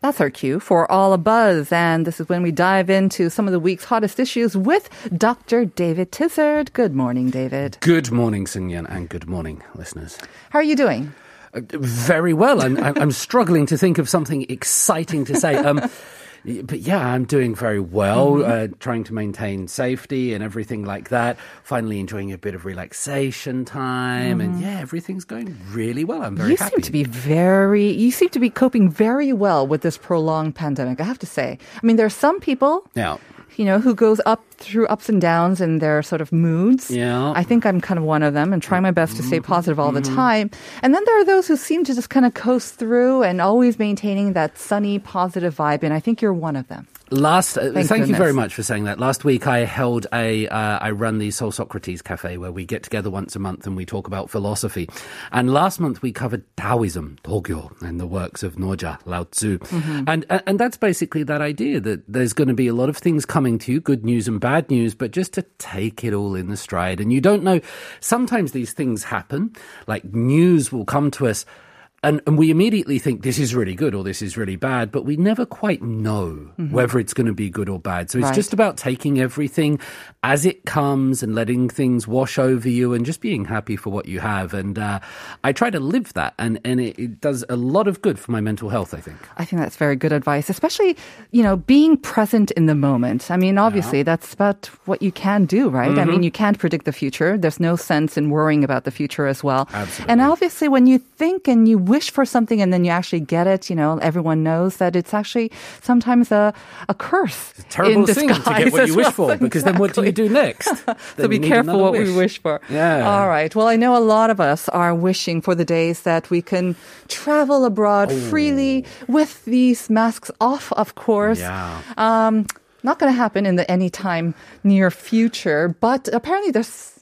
That's our cue for All a Buzz. And this is when we dive into some of the week's hottest issues with Dr. David Tizard. Good morning, David. Good morning, Sinyan, and good morning, listeners. How are you doing? Uh, very well. I'm, I'm, I'm struggling to think of something exciting to say. Um, but yeah, I'm doing very well, Mm-hmm. uh, trying to maintain safety and everything like that. Finally enjoying a bit of relaxation time. And yeah, everything's going really well. I'm very Mm-hmm. you happy. seem to be very, you seem to be coping very well with this prolonged pandemic, I have to say. I mean, there are some people, Yeah. You know, who goes up through ups and downs in their sort of moods. Yeah. I think I'm kind of one of them and try my best to Mm-hmm. stay positive all the time. And then there are those who seem to just kind of coast through and always maintaining that sunny, positive vibe. And I think you're one of them. Last, uh, Thank thank you very much for saying that. Last week I held a, uh, I run the Seoul Socrates Cafe where we get together once a month and we talk about philosophy. And last month we covered Taoism, Togyo, and the works of Noja, Lao Tzu. Mm-hmm. And, and and that's basically that idea that there's going to be a lot of things coming to you, good news and bad news, but just to take it all in the stride. And you don't know, sometimes these things happen, like news will come to us and, and we immediately think this is really good or this is really bad, but we never quite know whether it's going to be good or bad. So it's Mm-hmm. Right. just about taking everything as it comes and letting things wash over you and just being happy for what you have. And uh, I try to live that, and, and it, it does a lot of good for my mental health, I think. I think that's very good advice, especially, you know, being present in the moment. I mean, obviously, that's about what you can do, right? I Mm-hmm. mean, you can't predict the future. There's no sense in worrying about the future as well. Absolutely. And obviously, when you think and you wish for something and then you actually get it, you know, everyone knows that it's actually sometimes a, a curse. Terrible in thing to get what you wish well. for, because then what do you do next? so be careful what we wish for. Yeah. All right. Well, I know a lot of us are wishing for the days that we can travel abroad freely with these masks off, of course. Yeah. Um, not going to happen in the anytime near future, but apparently there's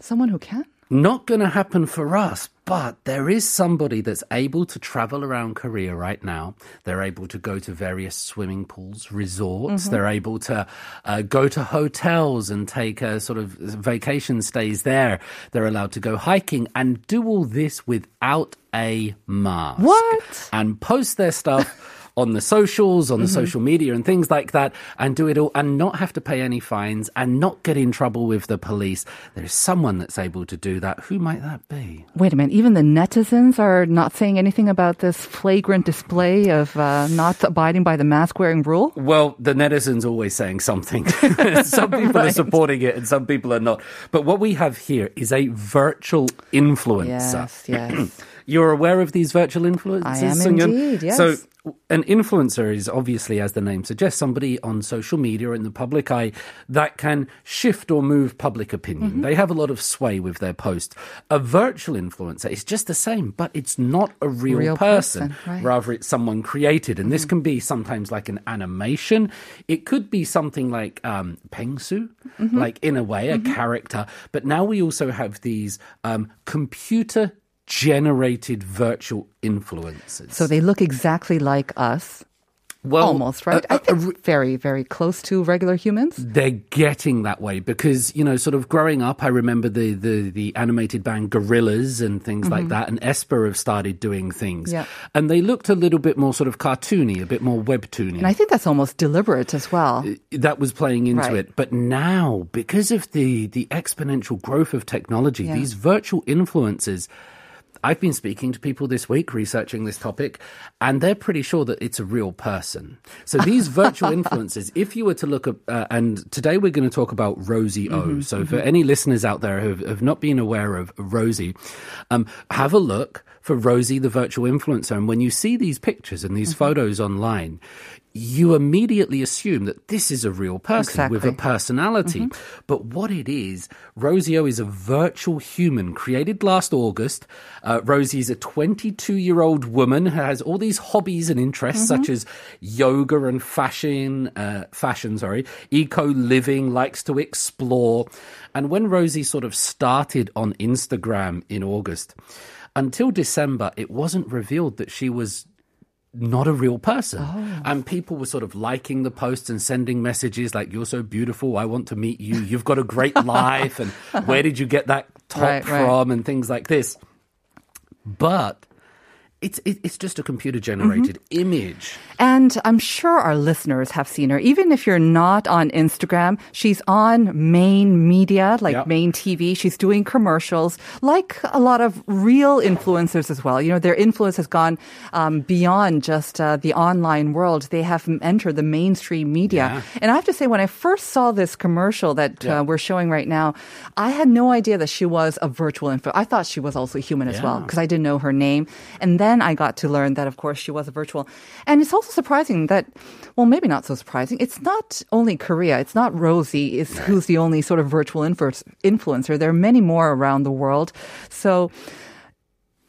someone who can. Not going to happen for us, but there is somebody that's able to travel around Korea right now. They're able to go to various swimming pools, resorts. They're able to uh, go to hotels and take a sort of vacation stays there. They're allowed to go hiking and do all this without a mask. What? And post their stuff. On the socials, on the Mm-hmm. social media, and things like that, and do it all, and not have to pay any fines, and not get in trouble with the police. There's someone that's able to do that. Who might that be? Wait a minute. Even the netizens are not saying anything about this flagrant display of uh, not abiding by the mask wearing rule. Well, the netizens always saying something. some people are supporting it and some people are not. But what we have here is a virtual influencer. Yes, yes. You're aware of these virtual influencers? I am Sungyun? indeed, yes. So, an influencer is obviously, as the name suggests, somebody on social media in the public eye that can shift or move public opinion. Mm-hmm. They have a lot of sway with their posts. A virtual influencer is just the same, but it's not a real, Real person. person, right. Rather, it's someone created. And this can be sometimes like an animation. It could be something like um, Pengsoo, like in a way, a character. But now we also have these um, computer generated virtual influences. So they look exactly like us. well, Almost, right? a- I think uh, re- very, very close to regular humans. they're getting that way because you know sort of growing up i remember the the, the animated band Gorillaz and things like mm-hmm. that and aespa have started doing things Mm-hmm. Yeah. and they looked a little bit more sort of cartoony a bit more webtoony And I think that's almost deliberate as well. Uh, that was playing into Right. it. But now, because of the the exponential growth of technology, Yeah. these virtual influencers. I've been speaking to people this week researching this topic, and they're pretty sure that it's a real person. So these virtual influencers, if you were to look up, uh, and today we're going to talk about Rosie O. So for any listeners out there who have, have not been aware of Rosie, um, have a look. For Rosie, the virtual influencer. And when you see these pictures and these photos online, you immediately assume that this is a real person with a Exactly. personality. But what it is, Rosio is a virtual human created last August. Uh, is a 22 year old woman who has all these hobbies and interests such as yoga and fashion, uh, fashion, sorry, eco living, likes to explore. And when Rosie sort of started on Instagram in August, until December, it wasn't revealed that she was not a real person. Oh. And people were sort of liking the posts and sending messages like, You're so beautiful. I want to meet you. You've got a great life. And where did you get that top Right, right. from? And things like this. But it's, it's just a computer generated Mm-hmm. image. And I'm sure our listeners have seen her. Even if you're not on Instagram, she's on main media, like Yep. main TV. She's doing commercials, like a lot of real influencers as well. You know, their influence has gone um, beyond just uh, the online world. They have entered the mainstream media. Yeah. And I have to say, when I first saw this commercial that Yeah. uh, we're showing right now, I had no idea that she was a virtual influencer. I thought she was also human as well because I didn't know her name. And then I got to learn that, of course, she was a virtual. And it's also surprising that, well, maybe not so surprising. It's not only Korea. It's not Rosie is who's the only sort of virtual influ- influencer. There are many more around the world. So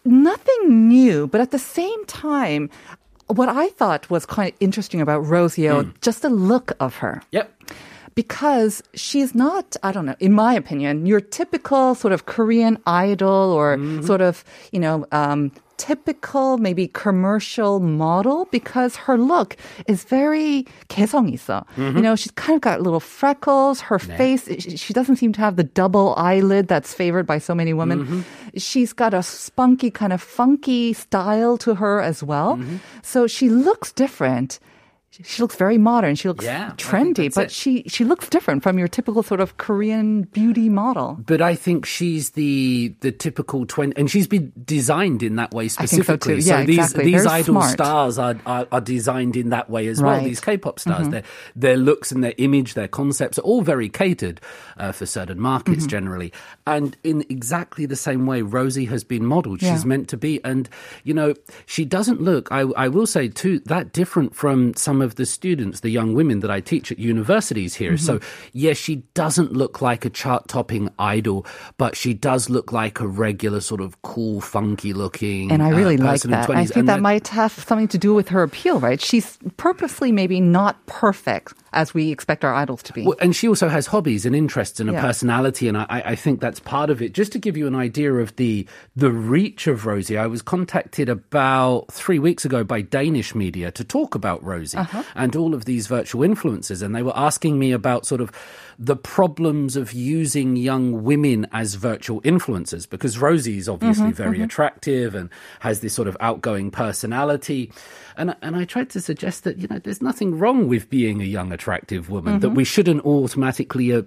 nothing new, but at the same time, what I thought was quite interesting about Rosio, just the look of her Yep. because she's not, I don't know, in my opinion, your typical sort of Korean idol or sort of, you know, um, typical maybe commercial model because her look is very 개성 있어. You know, she's kind of got little freckles. Her face, she she doesn't seem to have the double eyelid that's favored by so many women. She's got a spunky kind of funky style to her as well. So she looks different. she looks very modern. She looks Yeah, trendy, but it. she she looks different from your typical sort of Korean beauty model. But I think she's the the typical twin, and she's been designed in that way I think so specifically. too. Yeah, these exactly. these Very idol smart. stars are, are are designed in that way as well. Right. Mm-hmm. These K-pop stars, their their looks and their image, their concepts are all very catered uh, for certain markets Mm-hmm. generally. And in exactly the same way, Rosie has been modelled. She's Yeah. meant to be, and you know, she doesn't look. I I will say too that different from some of the students, the young women that I teach at universities here. So Mm-hmm. yes, she doesn't look like a chart-topping idol, but she does look like a regular sort of cool, funky looking. And I uh, really like that. 20s. I think And that might have something to do with her appeal, right? She's purposely maybe not perfect as we expect our idols to be. Well, and she also has hobbies and interests and a Yeah. personality, and I, I think that's part of it. Just to give you an idea of the the reach of Rosie, I was contacted about three weeks ago by Danish media to talk about Rosie Uh-huh. and all of these virtual influencers, and they were asking me about sort of the problems of using young women as virtual influencers because Rosie is obviously Mm-hmm, very attractive and has this sort of outgoing personality. And, and I tried to suggest that, you know, there's nothing wrong with being a young, attractive woman, Mm-hmm. that we shouldn't automatically uh,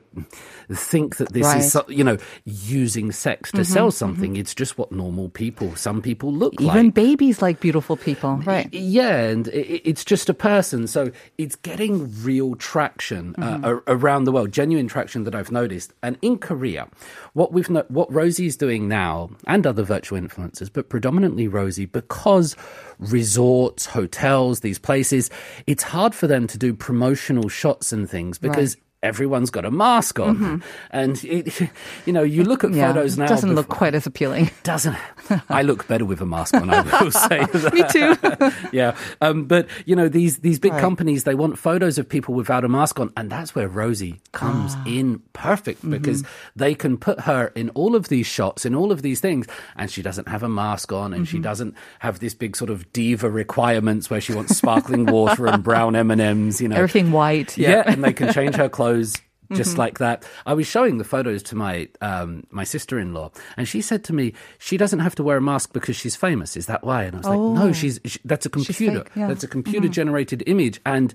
think that this Right. Mm-hmm, is, so- you know, using sex to sell something. It's just what normal people, some people look Even like. Even babies like beautiful people, right? Yeah, and it's just a person. So it's getting real traction uh, Mm-hmm. around the world, genuine traction that I've noticed. And in Korea, what we've no- what Rosie's doing now, and other virtual influencers, but predominantly Rosie, because resorts, hotels, these places, it's hard for them to do promotional shots and things because. Everyone's got a mask on, and it, you know you look at Mm-hmm. yeah, photos now. It doesn't look quite as appealing. doesn't. it? I look better with a mask on. I will say. Me too. yeah, um, but you know these these big Right. companies they want photos of people without a mask on, and that's where Rosie comes Ah. in perfect Mm-hmm. because they can put her in all of these shots, in all of these things, and she doesn't have a mask on, and she Mm-hmm. doesn't have this big sort of diva requirements where she wants sparkling water and brown M and M's. You know, Everything white. yeah. Yeah. and they can change her clothes just like that. I was showing the photos to my um, my sister in law, and she said to me, she doesn't have to wear a mask because she's famous. Is that why? And I was like, no, she's she, that's a computer. fake, yeah. That's a computer generated image, and.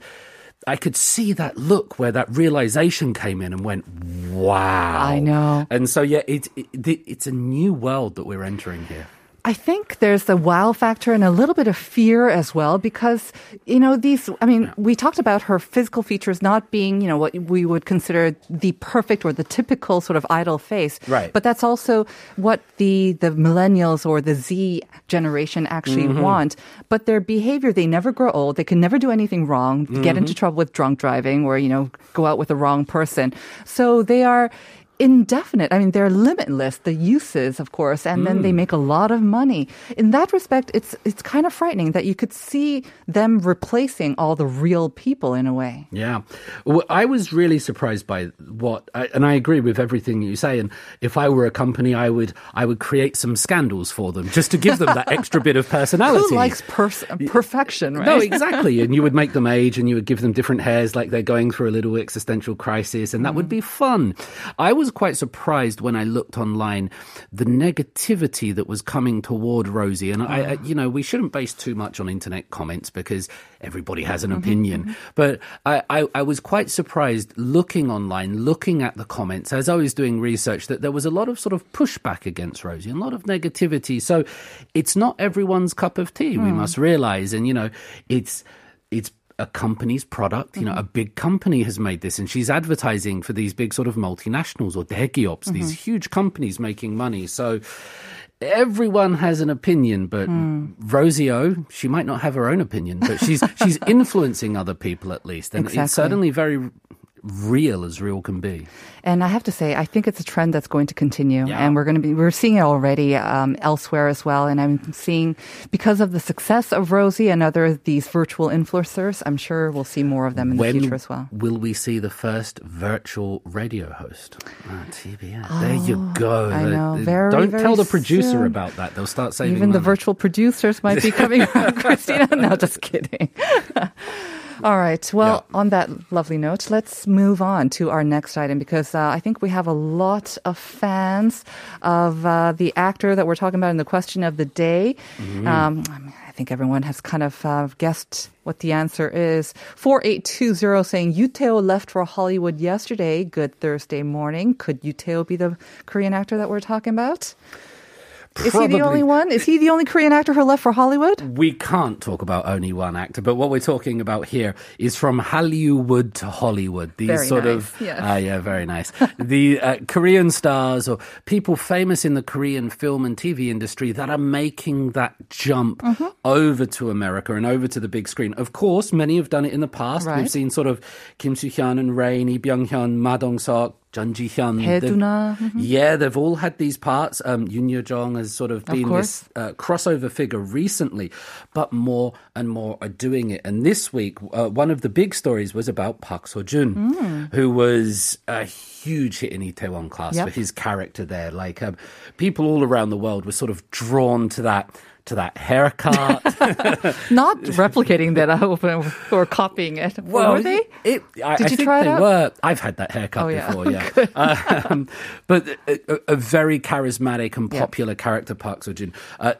I could see that look where that realization came in and went, wow. I know. And so, yeah, it, it, it's a new world that we're entering here. I think there's the wow factor and a little bit of fear as well because, you know, these, I mean, we talked about her physical features not being, you know, what we would consider the perfect or the typical sort of idol face. Right. But that's also what the, the millennials or the Z generation actually mm-hmm. want. But their behavior, they never grow old. They can never do anything wrong, get into mm-hmm. trouble with drunk driving or, you know, go out with the wrong person. So they are, indefinite. I mean, they're limitless, the uses, of course, and then they hmm. make a lot of money. In that respect, it's it's kind of frightening that you could see them replacing all the real people in a way. Yeah. Well, I was really surprised by what, I- and I agree with everything you say. And if I were a company, I would, I would create some scandals for them just to give them that extra bit of personality. Who likes pers- perfection, right? No, exactly. And you would make them age and you would give them different hairs like they're going through a little existential crisis, and that would hmm. be fun. I was quite surprised when I looked online the negativity that was coming toward Rosie. And I, I you know, we shouldn't base too much on internet comments because everybody has an mm-hmm, opinion. Mm-hmm. But I, I, I was quite surprised looking online, looking at the comments as I was doing research, that there was a lot of sort of pushback against Rosie a lot of negativity. So it's not everyone's cup of tea, we hmm. must realize. And, you know, it's, it's a company's product. Mm-hmm. You know, a big company has made this, and she's advertising for these big sort of multinationals or degiops, mm-hmm. these huge companies making money. So everyone has an opinion, but mm. Rosie O, she might not have her own opinion, but she's she's influencing other people at least, and exactly. it's certainly very real as real can be. And I have to say, I think it's a trend that's going to continue, Yeah. and we're going to be we're seeing it already um, elsewhere as well. And I'm seeing because of the success of Rosie and other these virtual influencers, I'm sure we'll see more of them in the future as well. will we see the first virtual radio host? Ah, TBS. there you go. Oh, I know. Very, Don't very tell the producer soon. about that. They'll start saving Even the virtual producers might be coming around, Christina. No, just kidding. All right. Well, on that lovely note, let's move on to our next item because uh, I think we have a lot of fans of uh, the actor that we're talking about in the question of the day. Mm-hmm. Um, I mean, I think everyone has kind of uh, guessed what the answer is. 4820 saying Yoo Tae-oh left for Hollywood yesterday. Good Thursday morning. Could Yoo Tae-oh be the Korean actor that we're talking about? Is he the only one? Is he the only Korean actor who left for Hallyu? We can't talk about only one actor, but what we're talking about here is from Hollywood to Hollywood. These Very sort nice, of, yes. Ah, yeah, very nice. the uh, Korean stars or people famous in the Korean film and TV industry that are making that jump Mm-hmm. over to America and over to the big screen. Of course, many have done it in the past. Right. We've seen sort of Kim Soo Hyun and Rain, Lee Byung Hyun, Ma Dong Seok. Jun Ji Hyun. Yeah, they've all had these parts. Um, Yoon Yo Jong has sort of been course. this uh, crossover figure recently, but more and more are doing it. And this week, uh, one of the big stories was about Park Seo Joon, who was a huge hit in Itaewon class Yep. for his character there. Like um, people all around the world were sort of drawn to that to that haircut. Not replicating that, I hope, or copying it. Well, were they? It, I, Did I you try it were. I've had that haircut oh, before, yeah. yeah. um, but a, a, very charismatic and popular yeah. character, Park Seo Joon. Uh,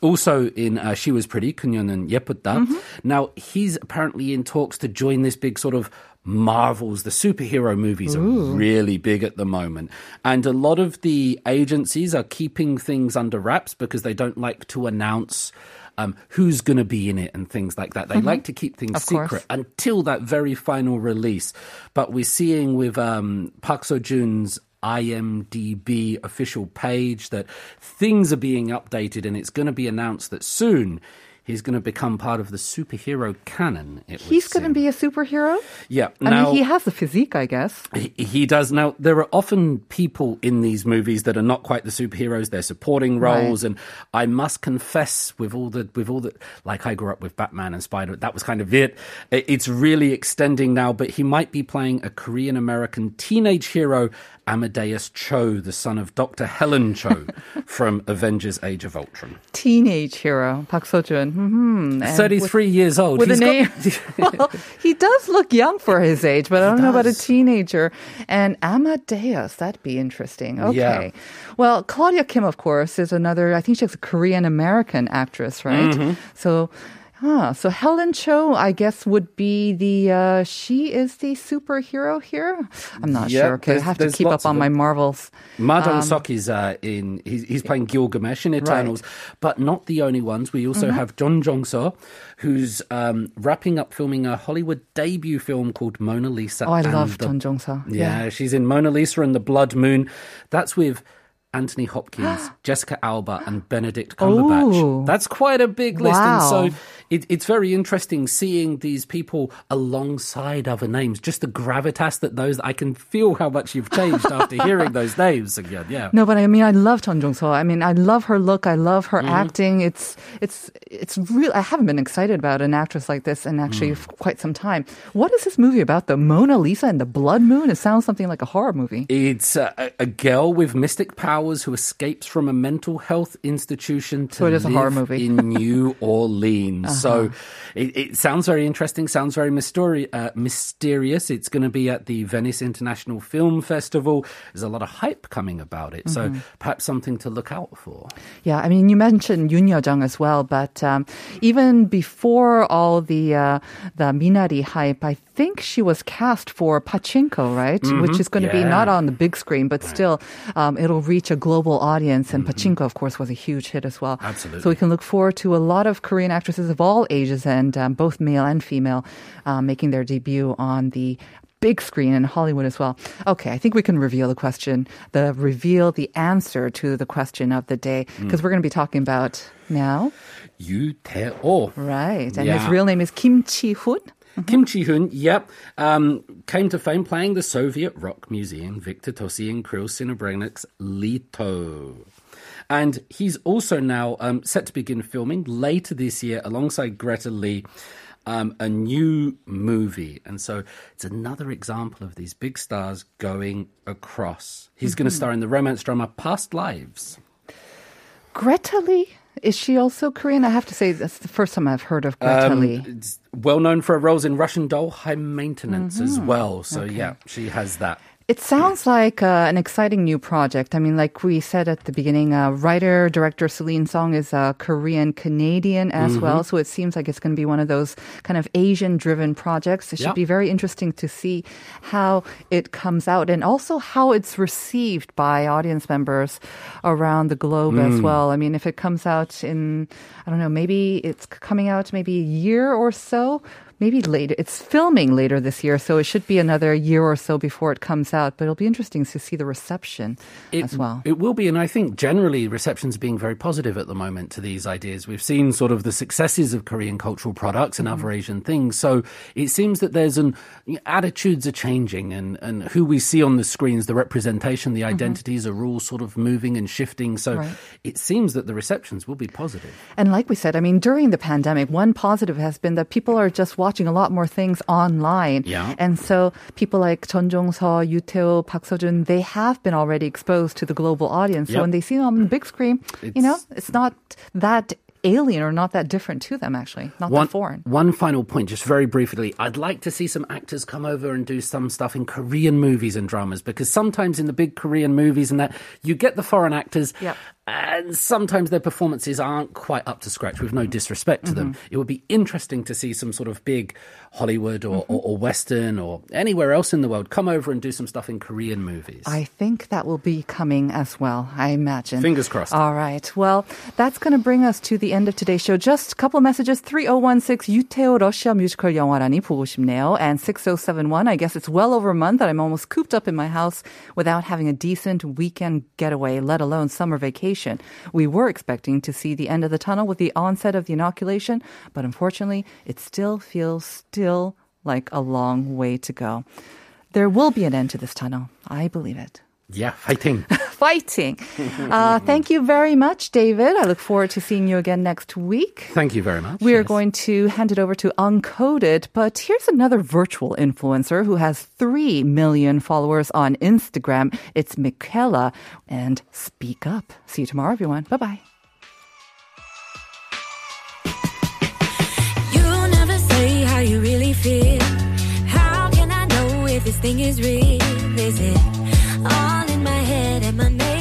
also in uh, She Was Pretty, 그녀는 예쁘다. mm Now, he's apparently in talks to join this big sort of Marvels, the superhero movies are really big at the moment. And a lot of the agencies are keeping things under wraps because they don't like to announce um, who's going to be in it and things like that. They like to keep things Mm-hmm. Of course. secret until that very final release. But we're seeing with um, Park Seo Joon's IMDb official page that things are being updated and it's going to be announced that soon he's going to become part of the superhero canon. It He's going to be a superhero? Yeah. I mean, he has the physique, I guess. he, he does. Now, there are often people in these movies that are not quite the superheroes. They're supporting roles. And I must confess, with all the, with all the, like I grew up with Batman and Spider, that was kind of it. It- It's really extending now, but he might be playing a Korean American teenage hero, Amadeus Cho, the son of Dr. Helen Cho from Avengers Age of Ultron. Teenage hero, Park Seo-joon. Mm-hmm. And 33 years old. With, with a He's got- name. well, he does look young for his age, but I don't know about a teenager. And Amadeus, that'd be interesting. Okay. Yeah. Well, Claudia Kim, of course, is another, I think she's a Korean American actress, right? Mm-hmm. So, Huh. So Helen Cho, I guess, would be the uh, she is the superhero here. I'm not Yeah, sure. Okay, I have to keep up on my. Marvels. Ma Um, Dong Sok is uh, in. He's, he's playing Gilgamesh in Eternals, but not the only ones. We also Mm-hmm. have John Jong So, who's um, wrapping up filming a Hollywood debut film called Mona Lisa. Oh, I love the John Jong-seo. Yeah, she's in Mona Lisa and the Blood Moon. That's with Anthony Hopkins, Jessica Alba, and Benedict Cumberbatch. Ooh. That's quite a big list. And so it, it's very interesting seeing these people alongside other names. Just the gravitas that those, I can feel how much you've changed after hearing those names again. Yeah. No, but I mean, I love Chun Jong So. I mean, I love her look. I love Mm-hmm. her acting. It's, it's, it's real. I haven't been excited about an actress like this in actually Mm. quite some time. What is this movie about? The Mona Lisa and the Blood Moon? It sounds something like a horror movie. It's a, a- girl with mystic powers who escapes from a mental health institution to So is a horror movie. Uh-huh. in New Orleans. So it, it sounds very interesting, sounds very mysteri- uh, mysterious. It's going to be at the Venice International Film Festival. There's a lot of hype coming about it. Mm-hmm. So perhaps something to look out for. Yeah, I mean, you mentioned Yoon Jung as well, but um, even before all the uh, the Minari hype, I think she was cast for Pachinko, right? Which is going to be not on the big screen, but still, um, it'll reach a global audience. And Pachinko, of course, was a huge hit as well. Absolutely. So we can look forward to a lot of Korean actresses of all ages and um, both male and female uh, making their debut on the big screen in Hollywood as well. Okay, I think we can reveal the question, the reveal the answer to the question of the day because we're going to be talking about now, Yu Tae-oh. right? And Yeah. his real name is Kim Chi-hoon. Kim Chi-hoon, yep, um, came to fame playing the Soviet rock museum Viktor Tsoi and Kirill Serebrennikov's Leto. And he's also now um, set to begin filming later this year alongside Greta Lee. Um, a new movie. And so it's another example of these big stars going across. He's going to star in the romance drama Past Lives. Greta Lee. Is she also Korean? I have to say that's the first time I've heard of Greta Um, Lee. well known for her roles in Russian Doll, High Maintenance as well. So, yeah, she has that. It sounds like uh, an exciting new project. I mean, like we said at the beginning, uh, writer director Celine Song is a Korean Canadian as Mm-hmm. well, so it seems like it's going to be one of those kind of Asian driven projects. It should Yeah. be very interesting to see how it comes out and also how it's received by audience members around the globe as Mm. well. I mean, if it comes out in, I don't know, maybe it's coming out maybe a year or so. Maybe later. It's filming later this year, so it should be another year or so before it comes out. But it'll be interesting to see the reception It, as well. It will be, and I think generally reception's being very positive at the moment to these ideas. We've seen sort of the successes of Korean cultural products and Mm-hmm. other Asian things. So it seems that there's an attitudes are changing, and and who we see on the screens, the representation, the identities are all sort of moving and shifting. So Mm-hmm. Right. it seems that the receptions will be positive. And like we said, I mean, during the pandemic, one positive has been that people are just watching a lot more things online. Yeah. And so people like Chun Jong-seo, Yoo Tae-oh, Park Seo-joon, they have been already exposed to the global audience. So Yep. when they see them on the big screen, you know, It's- it's not that alien or not that different to them, actually. Not One, that foreign. one final point, just very briefly. I'd like to see some actors come over and do some stuff in Korean movies and dramas because sometimes in the big Korean movies and that, you get the foreign actors. Yep And sometimes their performances aren't quite up to scratch with no disrespect to them. Mm-hmm. It would be interesting to see some sort of big Hollywood or, Mm-hmm. or, or Western or anywhere else in the world come over and do some stuff in Korean movies. I think that will be coming as well, I imagine. Fingers crossed. All right. Well, that's going to bring us to the end of today's show. Just a couple of messages. 3016 유태오 러시아 뮤지컬 영화라니 보고 싶네요. And 6071, I guess it's well over a month that I'm almost cooped up in my house without having a decent weekend getaway, let alone summer vacation. We were expecting to see the end of the tunnel with the onset of the inoculation, but unfortunately, it still feels still like a long way to go. There will be an end to this tunnel. I believe it yeah, fighting. fighting. Uh, thank you very much, David. I look forward to seeing you again next week. Thank you very much. We are going to hand it over to Uncoded, but here's another virtual influencer who has 3 million followers on Instagram. It's Miquela, and speak up. See you tomorrow, everyone. Bye bye. You never say how you really feel. How can I know if this thing is real? Is it all in my head? and my it?